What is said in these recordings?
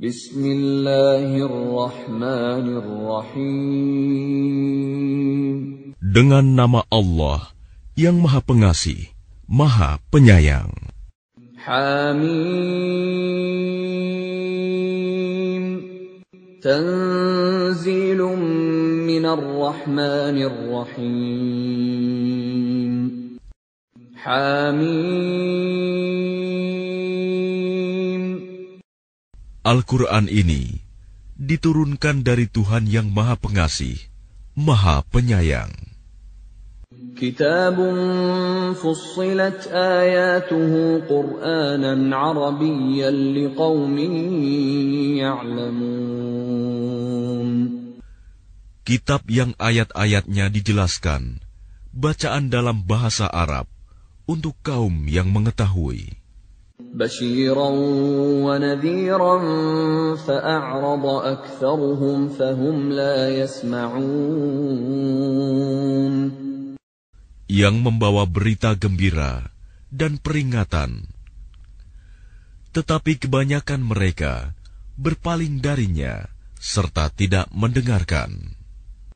Bismillahirrahmanirrahim. Dengan nama Allah yang Maha Pengasih, Maha Penyayang. Hamim. Tanzilum minar rahmanir rahim. Hamim. Al-Quran ini diturunkan dari Tuhan yang Maha Pengasih, Maha Penyayang. Kitabun fussilat ayatuhu Qur'anan Arabiyyan liqaumin ya'lamun. Kitab yang ayat-ayatnya dijelaskan, bacaan dalam bahasa Arab untuk kaum yang mengetahui بشيرا ونذيرا فأعرض أكثرهم فهم لا يسمعون yang membawa berita gembira dan peringatan. Tetapi kebanyakan mereka berpaling darinya serta tidak mendengarkan.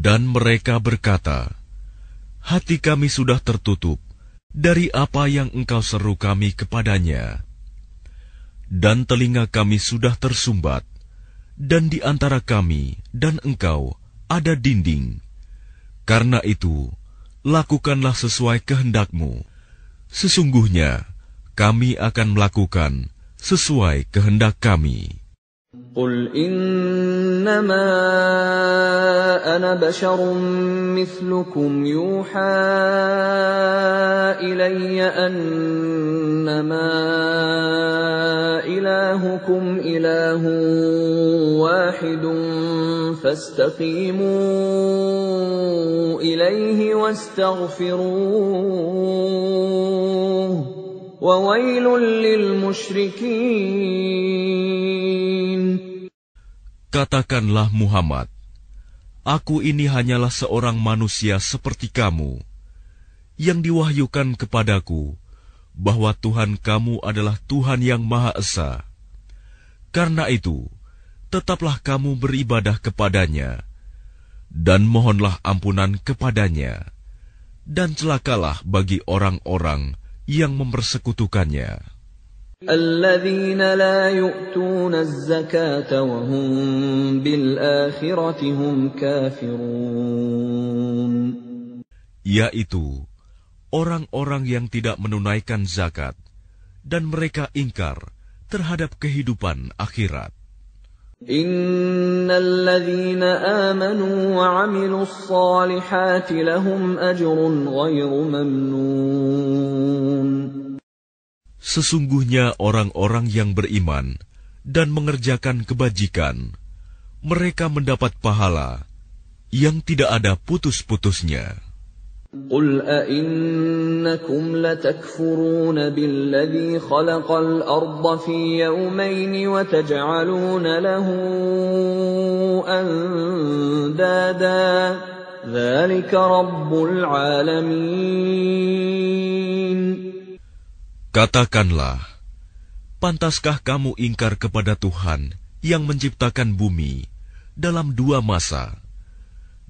Dan mereka berkata, Hati kami sudah tertutup dari apa yang engkau seru kami kepadanya. Dan telinga kami sudah tersumbat, dan di antara kami dan engkau ada dinding. Karena itu, lakukanlah sesuai kehendakmu. Sesungguhnya, kami akan melakukan sesuai kehendak kami. إنما أنا بشر مثلكم يوحى إلي أنما إلهكم إله واحد فاستقيموا إليه واستغفروه وويل للمشركين. Katakanlah Muhammad, Aku ini hanyalah seorang manusia seperti kamu, yang diwahyukan kepadaku bahwa Tuhan kamu adalah Tuhan yang Maha Esa. Karena itu, tetaplah kamu beribadah kepadanya, dan mohonlah ampunan kepadanya, dan celakalah bagi orang-orang yang mempersekutukannya. الذين لا يؤتون الزكاة وهم بالآخرة هم كافرون Yaitu orang-orang yang tidak menunaikan zakat, dan mereka ingkar terhadap kehidupan akhirat. إن الذين آمنوا وعملوا الصالحات لهم أجر غير ممنون Sesungguhnya orang-orang yang beriman dan mengerjakan kebajikan, mereka mendapat pahala yang tidak ada putus-putusnya. قل أئنكم لتكفرون بالذي خلق الأرض في يومين وتجعلون له أندادا ذلك رب العالمين Katakanlah, pantaskah kamu ingkar kepada Tuhan yang menciptakan bumi dalam dua masa,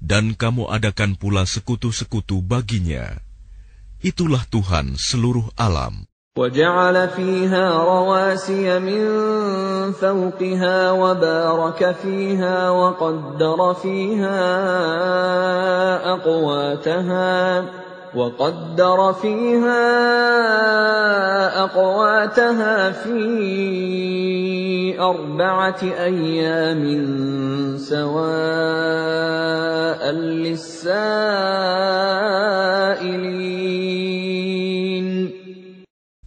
dan kamu adakan pula sekutu-sekutu baginya? Itulah Tuhan seluruh alam. وجعل فيها رواسي من فوقها وبارك فيها وقدر فيها أقواتها وقدر فيها أقواتها في أربعة أيام سواء للسائلين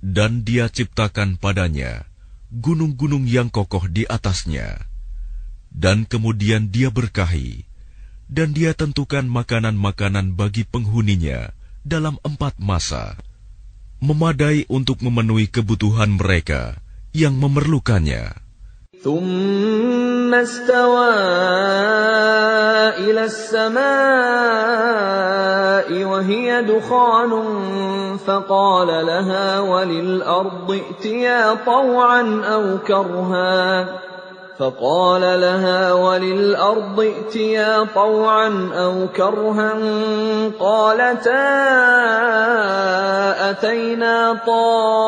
Dan dia ciptakan padanya gunung-gunung yang kokoh di atasnya. Dan kemudian dia berkahi, dan dia tentukan makanan-makanan bagi penghuninya dalam empat masa, memadai untuk memenuhi kebutuhan mereka yang memerlukannya. ثم استوى إلى السماء وهي دخان فقال لها وللأرض ائتيا طوعا أو كرها فقال لها وللأرض ائتيا طوعا أو كرها قالتا أتينا طائعين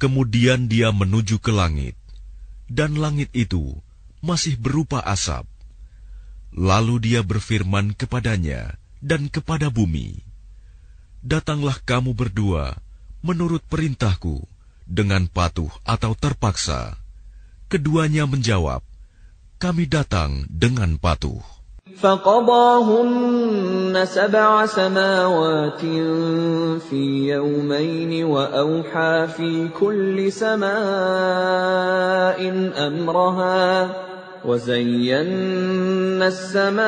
Kemudian dia menuju ke langit, dan langit itu masih berupa asap. Lalu dia berfirman kepadanya dan kepada bumi, "Datanglah kamu berdua menurut perintahku dengan patuh atau terpaksa." Keduanya menjawab, "Kami datang dengan patuh." فقضاهن سبع سماوات في يومين وأوحى في كل سماء أمرها وزينا السماء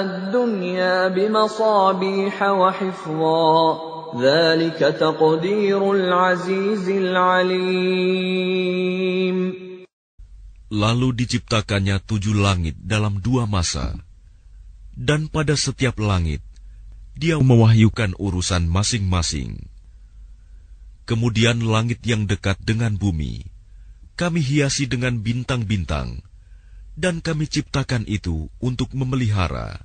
الدنيا بمصابيح وحفظا Lalu diciptakannya tujuh langit dalam dua masa, dan pada setiap langit dia mewahyukan urusan masing-masing. Kemudian langit yang dekat dengan bumi, kami hiasi dengan bintang-bintang, dan kami ciptakan itu untuk memelihara.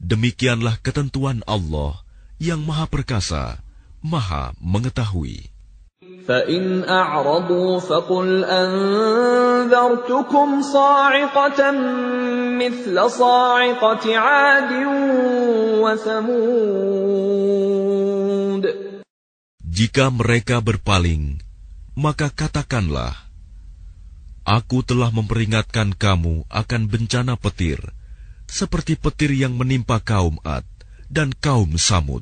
Demikianlah ketentuan Allah – yang Maha Perkasa, Maha Mengetahui. فإن أعرضوا فقل أنذرتكم صاعقة مثل صاعقة عاد وثمود Jika mereka berpaling, maka katakanlah, Aku telah memperingatkan kamu akan bencana petir, seperti petir yang menimpa kaum Ad dan kaum Samud.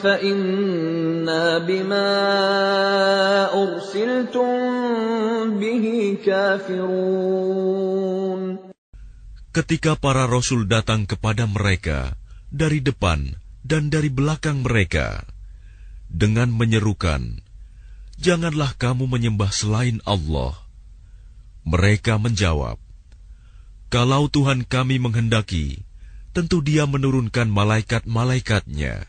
فإنا بما أرسلتم به كافرون Ketika para rasul datang kepada mereka dari depan dan dari belakang mereka dengan menyerukan, "Janganlah kamu menyembah selain Allah." Mereka menjawab, "Kalau Tuhan kami menghendaki, tentu Dia menurunkan malaikat-malaikatnya.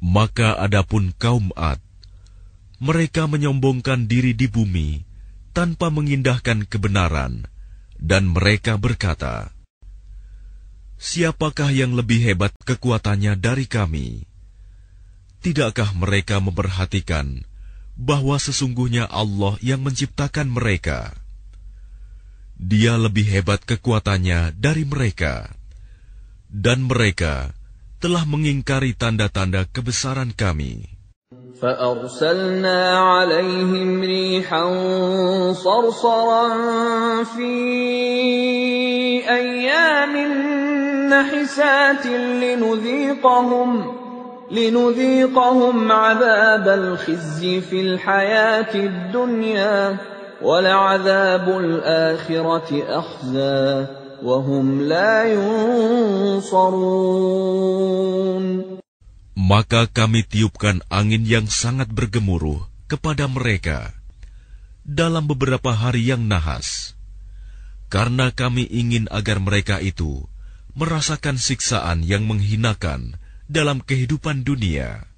Maka adapun kaum Ad, mereka menyombongkan diri di bumi tanpa mengindahkan kebenaran, dan mereka berkata, "Siapakah yang lebih hebat kekuatannya dari kami?" Tidakkah mereka memperhatikan bahwa sesungguhnya Allah yang menciptakan mereka? Dia lebih hebat kekuatannya dari mereka, dan mereka telah mengingkari tanda-tanda kebesaran kami. فأرسلنا عليهم ريحا صرصرا في أيام نحسات لنذيقهم لنذيقهم عذاب الخزي في الحياة الدنيا ولعذاب الآخرة أخزى وهم لا ينصرون Maka kami tiupkan angin yang sangat bergemuruh kepada mereka dalam beberapa hari yang nahas, karena kami ingin agar mereka itu merasakan siksaan yang menghinakan dalam kehidupan dunia,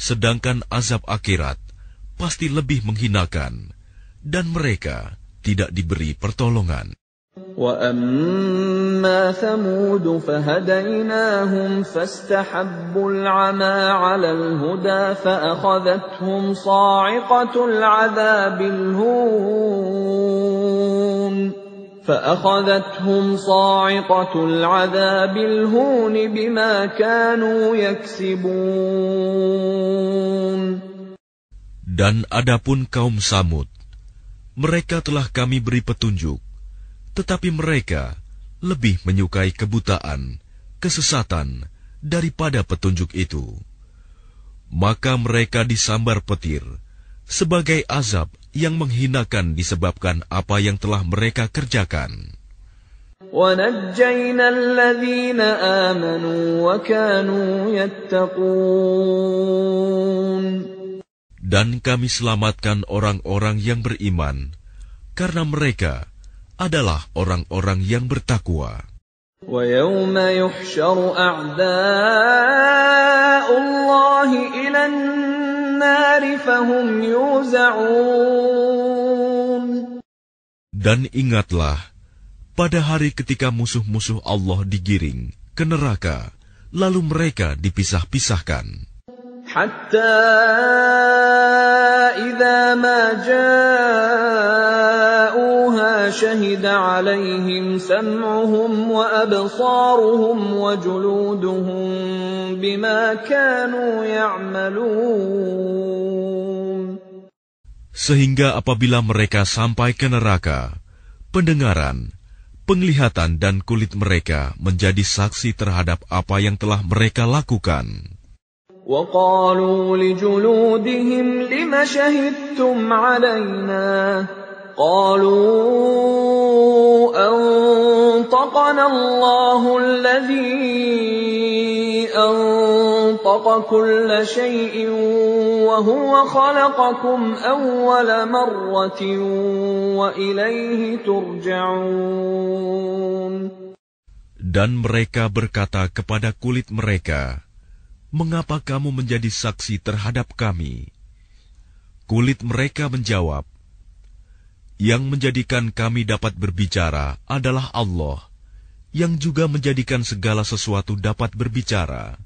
sedangkan azab akhirat pasti lebih menghinakan, dan mereka tidak diberi pertolongan. وأما ثمود فهديناهم فاستحبوا العمى على الهدى فأخذتهم صاعقة العذاب الهون فأخذتهم صاعقة العذاب الهون بما كانوا يكسبون Dan adapun kaum Samud, mereka telah kami beri petunjuk tetapi mereka lebih menyukai kebutaan, kesesatan daripada petunjuk itu. Maka mereka disambar petir sebagai azab yang menghinakan disebabkan apa yang telah mereka kerjakan Dan kami selamatkan orang-orang yang beriman karena mereka adalah orang-orang yang bertakwa. وَيَوْمَ يُحْشَرُ أَعْدَاءُ اللَّهِ إِلَى النَّارِ فَهُمْ يُوزَعُونَ Dan ingatlah, pada hari ketika musuh-musuh Allah digiring ke neraka, lalu mereka dipisah-pisahkan. حتى إذا ما جاءوها شهد عليهم سمعهم وأبصارهم وجلودهم بما كانوا يعملون Sehingga apabila mereka sampai ke neraka, pendengaran, penglihatan dan kulit mereka menjadi saksi terhadap apa yang telah mereka lakukan. وقالوا لجلودهم لم شهدتم علينا؟ قالوا أنطقنا الله الذي أنطق كل شيء وهو خلقكم أول مرة وإليه ترجعون. Dan mereka berkata kepada kulit mereka, mengapa kamu menjadi saksi terhadap kami? Kulit mereka menjawab, yang menjadikan kami dapat berbicara adalah Allah, yang juga menjadikan segala sesuatu dapat berbicara.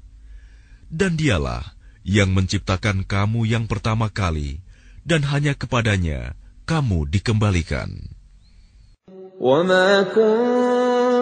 Dan dialah yang menciptakan kamu yang pertama kali, dan hanya kepadanya kamu dikembalikan. وَمَا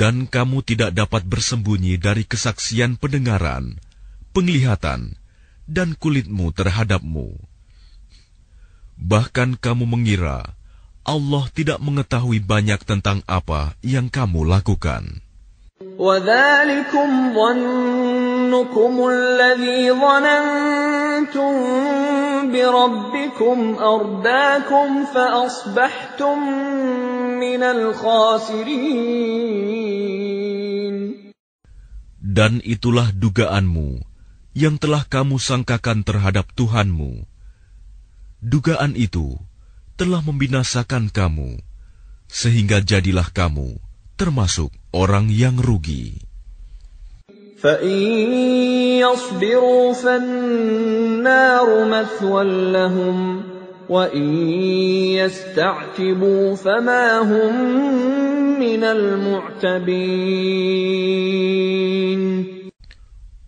dan kamu tidak dapat bersembunyi dari kesaksian pendengaran, penglihatan, dan kulitmu terhadapmu. Bahkan kamu mengira Allah tidak mengetahui banyak tentang apa yang kamu lakukan. وَذَلِكُمْ ظَنُّكُمُ الَّذِي ظَنَنْتُمْ بِرَبِّكُمْ أَرْدَاكُمْ فَأَصْبَحْتُمْ مِنَ الْخَاسِرِينَ Dan itulah dugaanmu yang telah kamu sangkakan terhadap Tuhanmu. Dugaan itu telah membinasakan kamu, sehingga jadilah kamu termasuk orang yang rugi.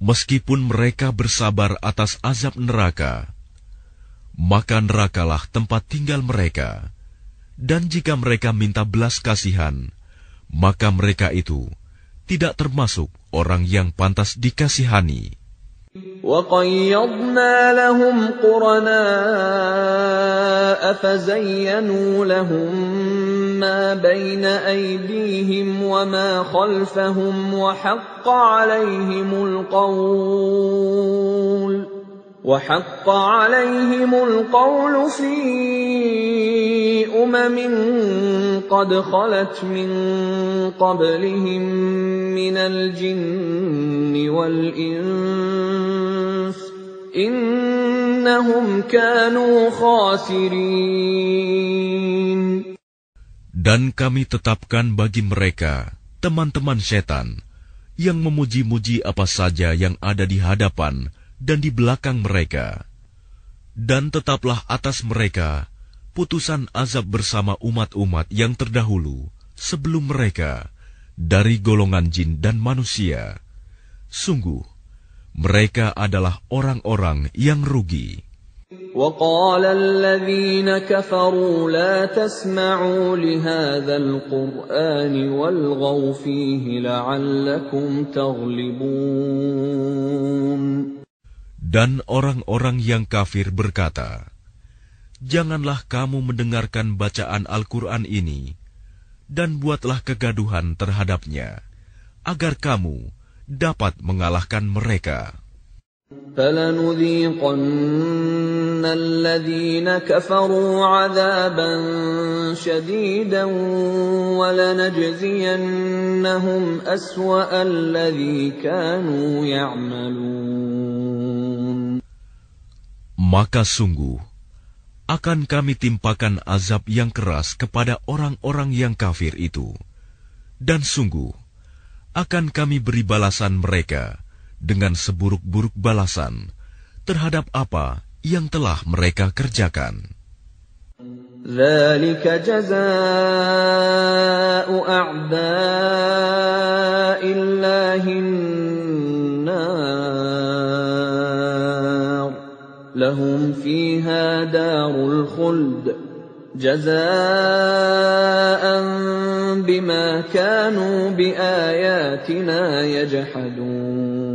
Meskipun mereka bersabar atas azab neraka, maka nerakalah tempat tinggal mereka. Dan jika mereka minta belas kasihan, maka mereka itu tidak termasuk orang yang pantas dikasihani. وقيضنا لهم قرناء فزينوا لهم ما بين أيديهم وما خلفهم وحق عليهم القول. وحق عليهم القول في أمم قد خلت من قبلهم من الجن والإنس إنهم كانوا خاسرين Dan kami tetapkan bagi mereka teman-teman setan yang memuji-muji apa saja yang ada di hadapan dan di belakang mereka. Dan tetaplah atas mereka putusan azab bersama umat-umat yang terdahulu sebelum mereka dari golongan jin dan manusia. Sungguh, mereka adalah orang-orang yang rugi. وقال الذين كفروا لا تسمعوا لهذا القرآن والغوا فيه لعلكم تغلبون dan orang-orang yang kafir berkata, Janganlah kamu mendengarkan bacaan Al-Quran ini, dan buatlah kegaduhan terhadapnya, agar kamu dapat mengalahkan mereka. فلنذيقن الذين كفروا عذابا شديدا ولنجزينهم أسوأ الذي كانوا يعملون Maka sungguh, akan kami timpakan azab yang keras kepada orang-orang yang kafir itu. Dan sungguh, akan kami beri balasan mereka dengan seburuk-buruk balasan terhadap apa yang telah mereka kerjakan. ذلك جزاء أعداء الله النار لهم فيها دار الخلد جزاء بما كانوا بآياتنا يجحدون.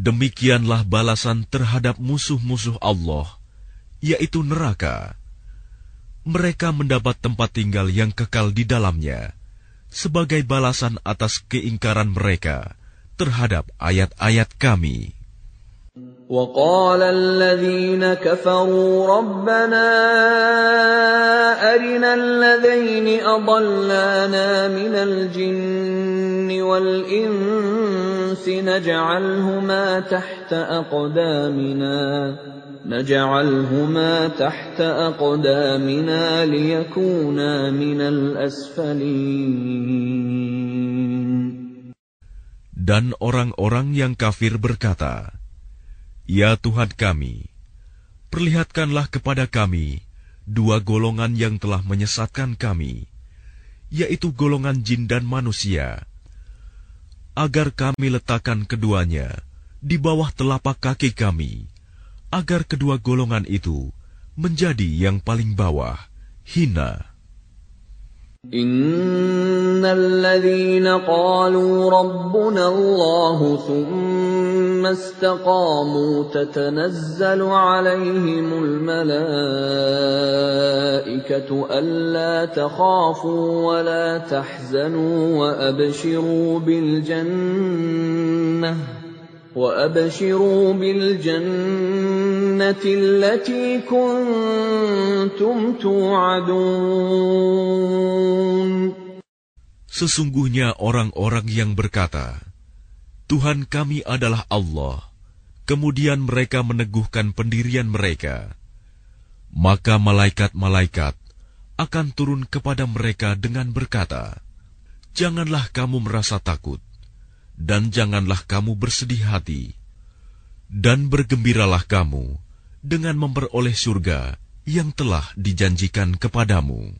Demikianlah balasan terhadap musuh-musuh Allah yaitu neraka mereka mendapat tempat tinggal yang kekal di dalamnya sebagai balasan atas keingkaran mereka terhadap ayat-ayat kami. وقال الذين كفروا ربنا أرنا الذين أضلانا من الجن والإنس نجعلهما تحت أقدامنا نجعلهما تحت أقدامنا ليكونا من الأسفلين. Dan orang-orang yang kafir berkata, Ya Tuhan kami, perlihatkanlah kepada kami dua golongan yang telah menyesatkan kami, yaitu golongan jin dan manusia, agar kami letakkan keduanya di bawah telapak kaki kami, agar kedua golongan itu menjadi yang paling bawah, hina. إن الذين قالوا ربنا الله ثم استقاموا تتنزل عليهم الملائكة ألا تخافوا ولا تحزنوا وأبشروا بالجنة وأبشروا بالجنة التي كنتم توعدون. Sesungguhnya orang-orang yang berkata, Tuhan kami adalah Allah. Kemudian mereka meneguhkan pendirian mereka. Maka malaikat-malaikat akan turun kepada mereka dengan berkata, Janganlah kamu merasa takut, dan janganlah kamu bersedih hati, dan bergembiralah kamu dengan memperoleh surga yang telah dijanjikan kepadamu.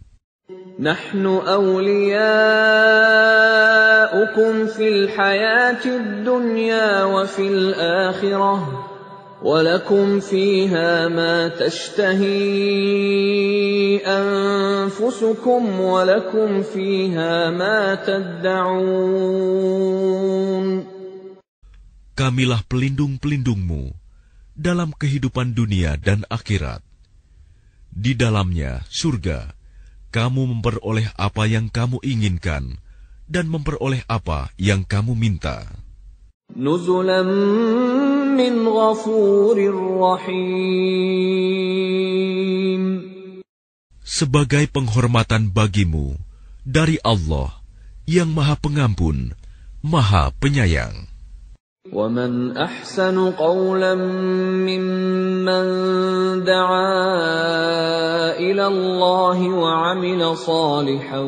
نحن أولياؤكم في الحياة الدنيا وفي الآخرة ولكم فيها ما تشتهي أنفسكم ولكم فيها ما تدعون kamilah pelindung-pelindungmu dalam kehidupan dunia dan akhirat. Di dalamnya, surga, kamu memperoleh apa yang kamu inginkan dan memperoleh apa yang kamu minta. Nuzulam min ghafurir rahim. Sebagai penghormatan bagimu dari Allah yang Maha Pengampun, Maha Penyayang. ومن احسن قولا ممن دعا الى الله وعمل صالحا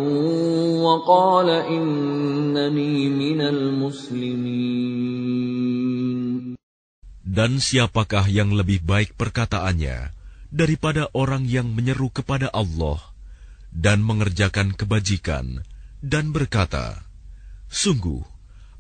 وقال انني من المسلمين Dan siapakah yang lebih baik perkataannya daripada orang yang menyeru kepada Allah dan mengerjakan kebajikan dan berkata, Sungguh,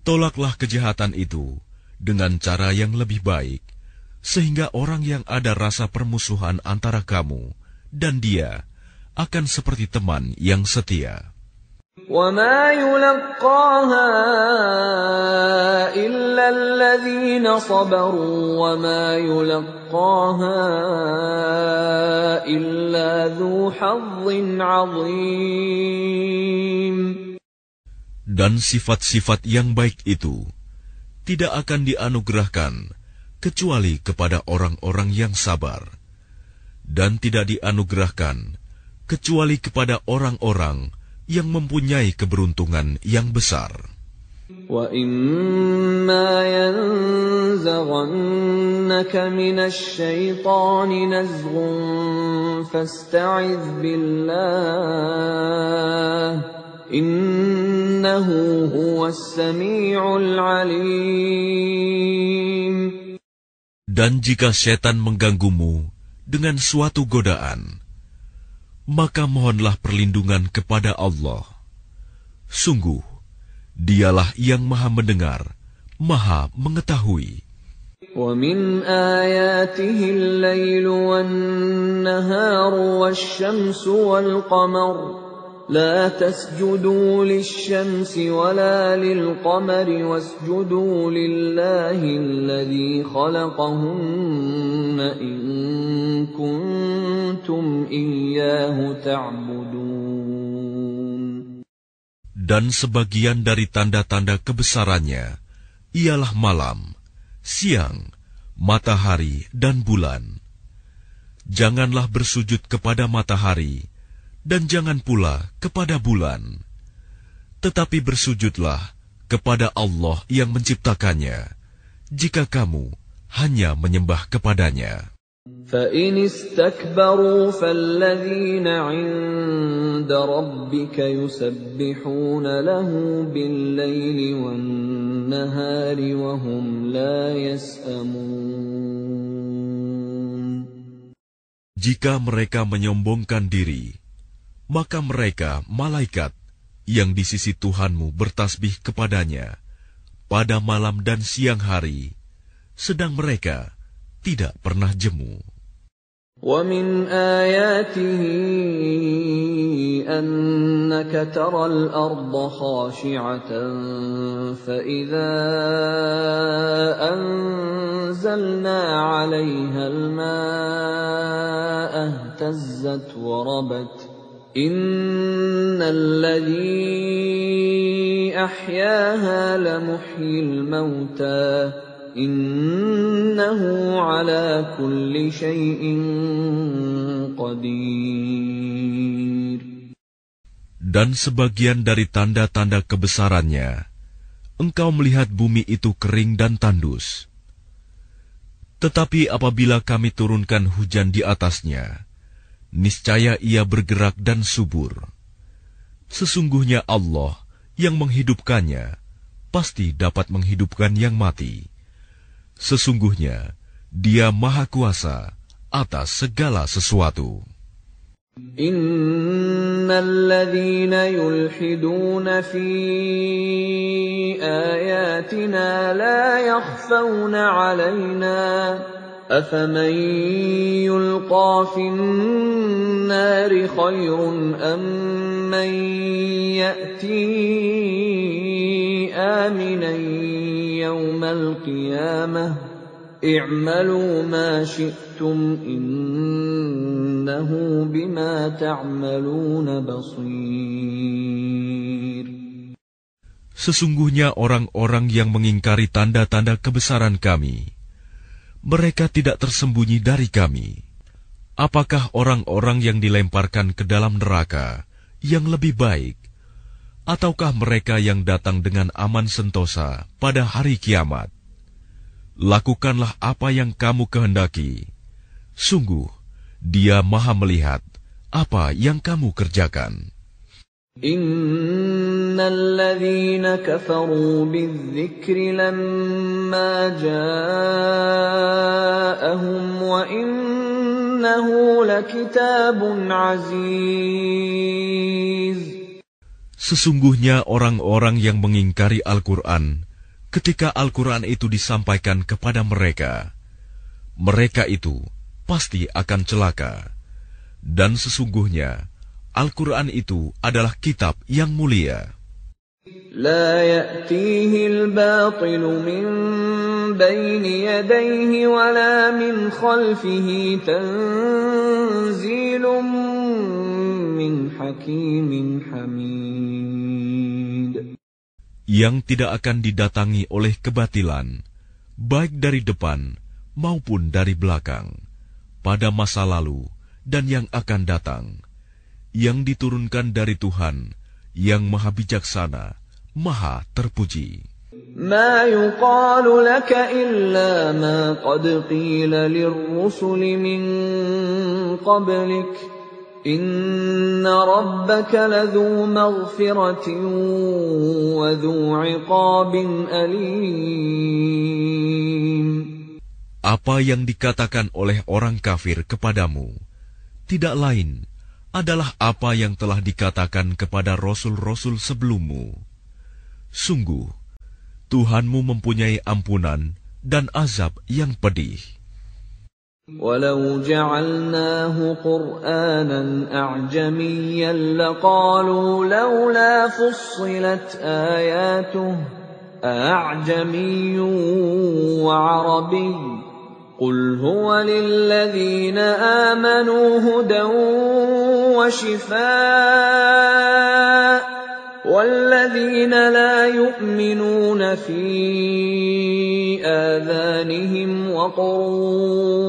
Tolaklah kejahatan itu dengan cara yang lebih baik, sehingga orang yang ada rasa permusuhan antara kamu dan dia akan seperti teman yang setia Dan sifat-sifat yang baik itu tidak akan dianugerahkan kecuali kepada orang-orang yang sabar, dan tidak dianugerahkan kecuali kepada orang-orang yang mempunyai keberuntungan yang besar. وإما ينزغنك من الشيطان نزغ فاستعذ بالله إنه هو السميع العليم Dan jika setan mengganggumu dengan suatu godaan, maka mohonlah perlindungan kepada Allah. Sungguh, dialah yang maha mendengar, maha mengetahui. ومن آياته الليل والنهار والشمس والقمر لا تسجدوا للشمس ولا للقمر واسجدوا لله الذي خلقهن إن كنتم إياه تعبدون Dan sebagian dari tanda-tanda kebesarannya ialah malam, siang, matahari, dan bulan. Janganlah bersujud kepada matahari, dan jangan pula kepada bulan. Tetapi bersujudlah kepada Allah yang menciptakannya, jika kamu hanya menyembah kepadanya. فإن استكبروا فالذين عند ربك يسبحون له بالليل والنهار وهم لا يسأمون Jika mereka menyombongkan diri, maka mereka, malaikat, yang di sisi Tuhanmu bertasbih kepadanya pada malam dan siang hari, sedang mereka tidak pernah jemu. ومن آياته أنك ترى الأرض خاشعة فإذا أنزلنا عليها الماء اهتزت وربت إن الذي أحياها لمحيي الموتى إنه على كل شيء قدير Dan sebagian dari tanda-tanda kebesarannya, engkau melihat bumi itu kering dan tandus. Tetapi apabila kami turunkan hujan di atasnya, niscaya ia bergerak dan subur. Sesungguhnya Allah yang menghidupkannya pasti dapat menghidupkan yang mati. Sesungguhnya Dia Maha Kuasa atas segala sesuatu. إن الذين يلحدون في آياتنا لا يخفون علينا أفمن يلقى في النار خير أم من يأتي آمنا يوم القيامة اعملوا ما شئتم إنه بما تعملون بصير Sesungguhnya orang-orang yang mengingkari tanda-tanda kebesaran kami, mereka tidak tersembunyi dari kami. Apakah orang-orang yang dilemparkan ke dalam neraka yang lebih baik, ataukah mereka yang datang dengan aman sentosa pada hari kiamat? Lakukanlah apa yang kamu kehendaki. Sungguh, Dia Maha Melihat apa yang kamu kerjakan. إن الذين كفروا بالذكر لما جاءهم وإنه لكتاب عزيز Sesungguhnya orang-orang yang mengingkari Al-Quran ketika Al-Quran itu disampaikan kepada mereka, mereka itu pasti akan celaka. Dan sesungguhnya Al-Quran itu adalah kitab yang mulia. لا يأتيه الباطل من بين يديه ولا من خلفه تنزيل من حكيم حميد Yang tidak akan didatangi oleh kebatilan, baik dari depan maupun dari belakang, pada masa lalu dan yang akan datang, yang diturunkan dari Tuhan yang Maha Bijaksana, Maha Terpuji. ما يقال لك إلا ما قد قيل للرسل من قبلك إن ربك لذو مغفرة وذو عقاب أليم Apa yang dikatakan oleh orang kafir kepadamu tidak lain adalah apa yang telah dikatakan kepada rasul-rasul sebelummu. Sungguh, Tuhanmu mempunyai ampunan dan azab yang pedih. ولو جعلناه قرآنا أعجميا لقالوا لولا فصلت آياته أعجمي وعربي قل هو للذين آمنوا هدى وشفاء والذين لا يؤمنون في آذانهم وقر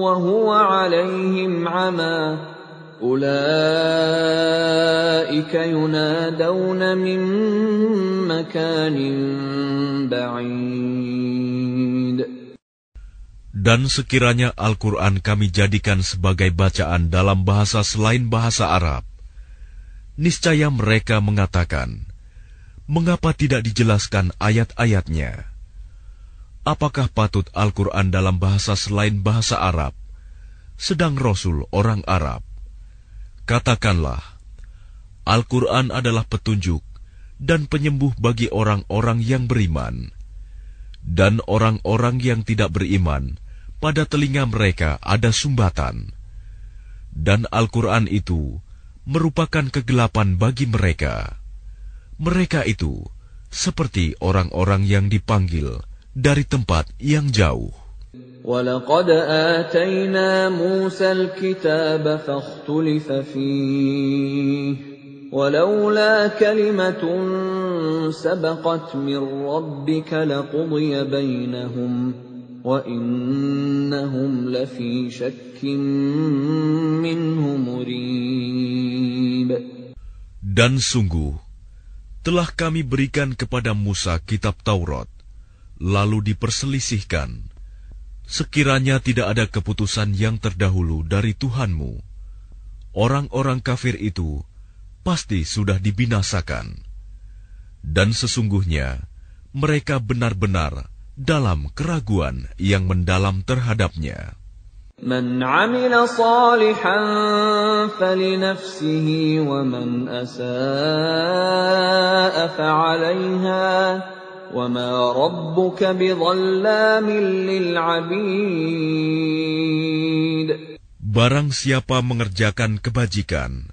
وهو عليهم عمى أولئك ينادون من مكان بعيد Dan sekiranya Al-Quran kami jadikan sebagai bacaan dalam bahasa selain bahasa Arab, niscaya mereka mengatakan, mengapa tidak dijelaskan ayat-ayatnya? Apakah patut Al-Quran dalam bahasa selain bahasa Arab, sedang Rasul orang Arab? Katakanlah, Al-Quran adalah petunjuk dan penyembuh bagi orang-orang yang beriman, dan orang-orang yang tidak beriman, pada telinga mereka ada sumbatan, dan Al-Quran itu merupakan kegelapan bagi mereka. Mereka itu seperti orang-orang yang dipanggil dari tempat yang jauh. ولقد آتينا موسى الكتاب فاختلف فيه ولولا كلمة سبقت من ربك لقضي بينهم وإنهم لفي شك منه مريب Dan sungguh, telah kami berikan kepada Musa kitab Taurat, lalu diperselisihkan. Sekiranya tidak ada keputusan yang terdahulu dari Tuhanmu, orang-orang kafir itu pasti sudah dibinasakan. Dan sesungguhnya, mereka benar-benar dalam keraguan yang mendalam terhadapnya. من عمل صالحا فلنفسه ومن أساء فعليها وما ربك بظلام للعبيد Barang siapa mengerjakan kebajikan,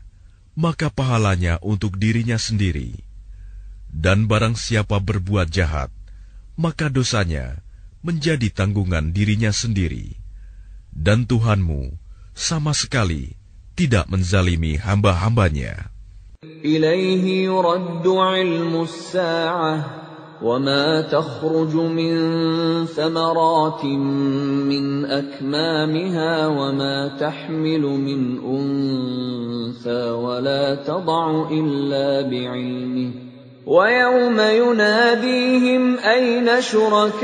maka pahalanya untuk dirinya sendiri. Dan barang siapa berbuat jahat, maka dosanya menjadi tanggungan dirinya sendiri. Dan Tuhanmu sama sekali tidak menzalimi hamba-hambanya. إليه يرد علم الساعة وما تخرج من ثمرات من أكمامها وما تحمل من أنثى ولا تضع إلا بعلمه ويوم يناديهم أين شركائي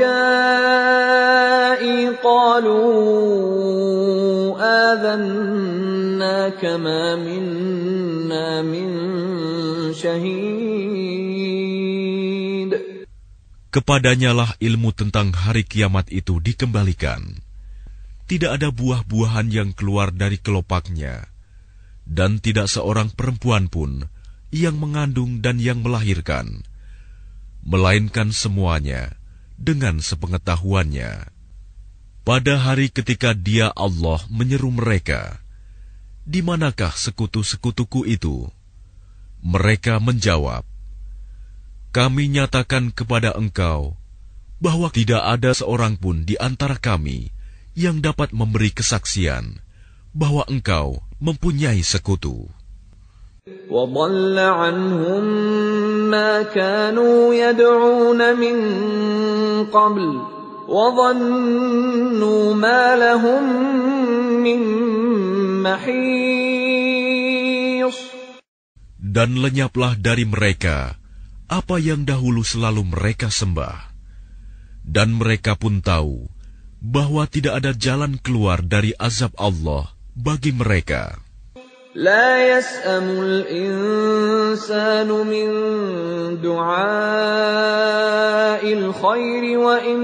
قالوا آذناك ما منا من شهيد Kepadanyalah ilmu tentang hari kiamat itu dikembalikan. Tidak ada buah-buahan yang keluar dari kelopaknya, dan tidak seorang perempuan pun yang mengandung dan yang melahirkan, melainkan semuanya dengan sepengetahuannya. Pada hari ketika Dia Allah menyeru mereka, "Di manakah sekutu-sekutuku itu?" Mereka menjawab, "Kami nyatakan kepada engkau bahwa tidak ada seorang pun di antara kami yang dapat memberi kesaksian bahwa engkau mempunyai sekutu." وضل عنهم ما كانوا يدعون من قبل وظنوا ما لهم من محيص Dan lenyaplah dari mereka apa yang dahulu selalu mereka sembah. Dan mereka pun tahu bahwa tidak ada jalan keluar dari azab Allah bagi mereka. لا يسأم الإنسان من دعاء الخير وإن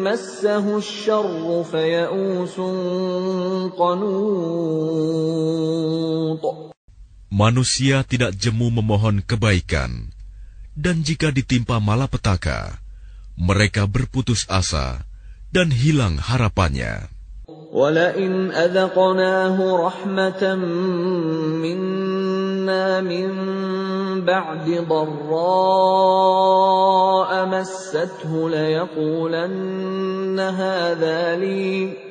مسه الشر فيئوس قنوط Manusia tidak jemu memohon kebaikan, dan jika ditimpa malapetaka, mereka berputus asa dan hilang harapannya. ولئن أذقناه رحمة منا من بعد ضراء مسته ليقولن هذا لي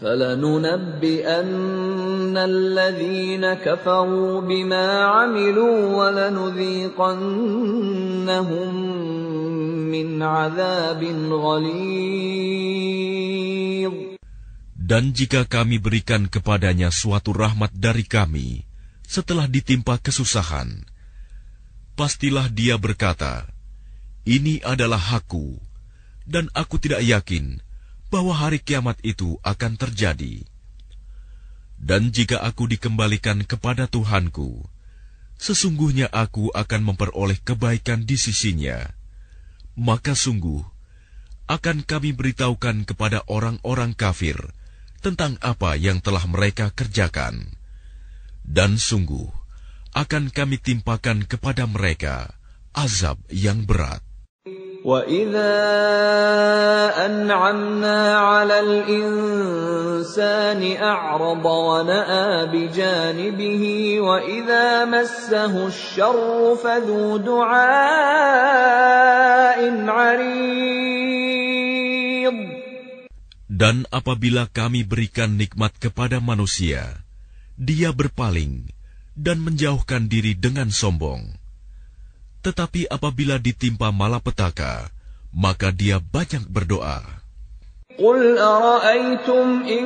فلننبئن الذين كفروا بما عملوا ولنذيقنهم من عذاب غليظ Dan jika kami berikan kepadanya suatu rahmat dari kami setelah ditimpa kesusahan, pastilah dia berkata, "Ini adalah hakku," dan aku tidak yakin Bahwa hari kiamat itu akan terjadi. Dan jika aku dikembalikan kepada Tuhanku, sesungguhnya aku akan memperoleh kebaikan di sisinya. Maka sungguh akan kami beritahukan kepada orang-orang kafir tentang apa yang telah mereka kerjakan. Dan sungguh akan kami timpakan kepada mereka azab yang berat. وَإِذَا أَنْعَمْنَا عَلَى الْإِنسَانِ أَعْرَضَ وَنَأَىٰ بِجَانِبِهِ وَإِذَا مَسَّهُ الشَّرُّ فَذُو دُعَاءٍ عَرِيضٍ Dan apabila kami berikan nikmat kepada manusia, dia berpaling dan menjauhkan diri dengan sombong. Tetapi apabila ditimpa malapetaka, maka dia banyak berdoa. قل أرأيتم إن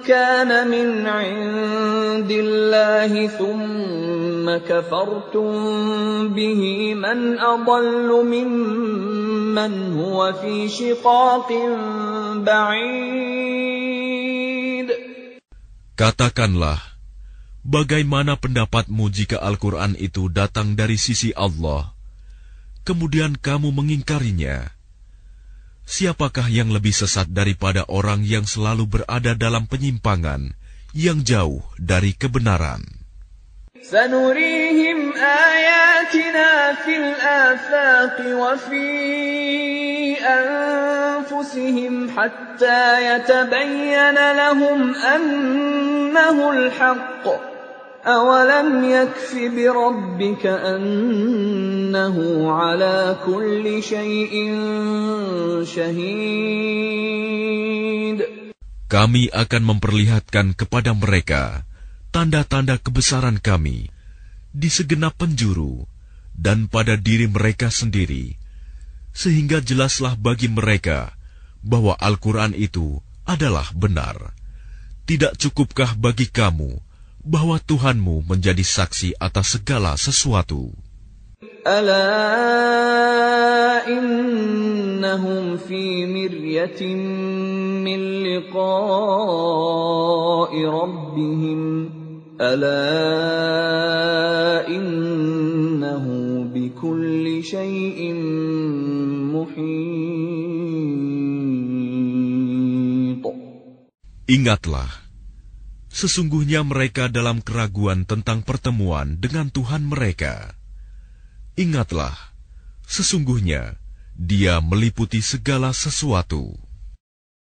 كان من عند الله ثم كفرتم به من أضل ممن هو في شقاق بعيد Katakanlah, bagaimana pendapatmu jika Al-Quran itu datang dari sisi Allah, kemudian kamu mengingkarinya? Siapakah yang lebih sesat daripada orang yang selalu berada dalam penyimpangan yang jauh dari kebenaran? سنريهم آياتنا في الآفاق وفي أنفسهم حتى يتبين لهم أنه الحق أولم يكف بربك أنه على كل شيء شهيد Kami akan memperlihatkan kepada mereka tanda-tanda kebesaran kami di segenap penjuru dan pada diri mereka sendiri, sehingga jelaslah bagi mereka bahwa Al-Quran itu adalah benar. Tidak cukupkah bagi kamu bahwa Tuhanmu menjadi saksi atas segala sesuatu. Ala innahum fi miryatin min liqa'i rabbihim ala innahu bikulli shayin muhit Ingatlah sesungguhnya mereka dalam keraguan tentang pertemuan dengan Tuhan mereka. Ingatlah, sesungguhnya Dia meliputi segala sesuatu.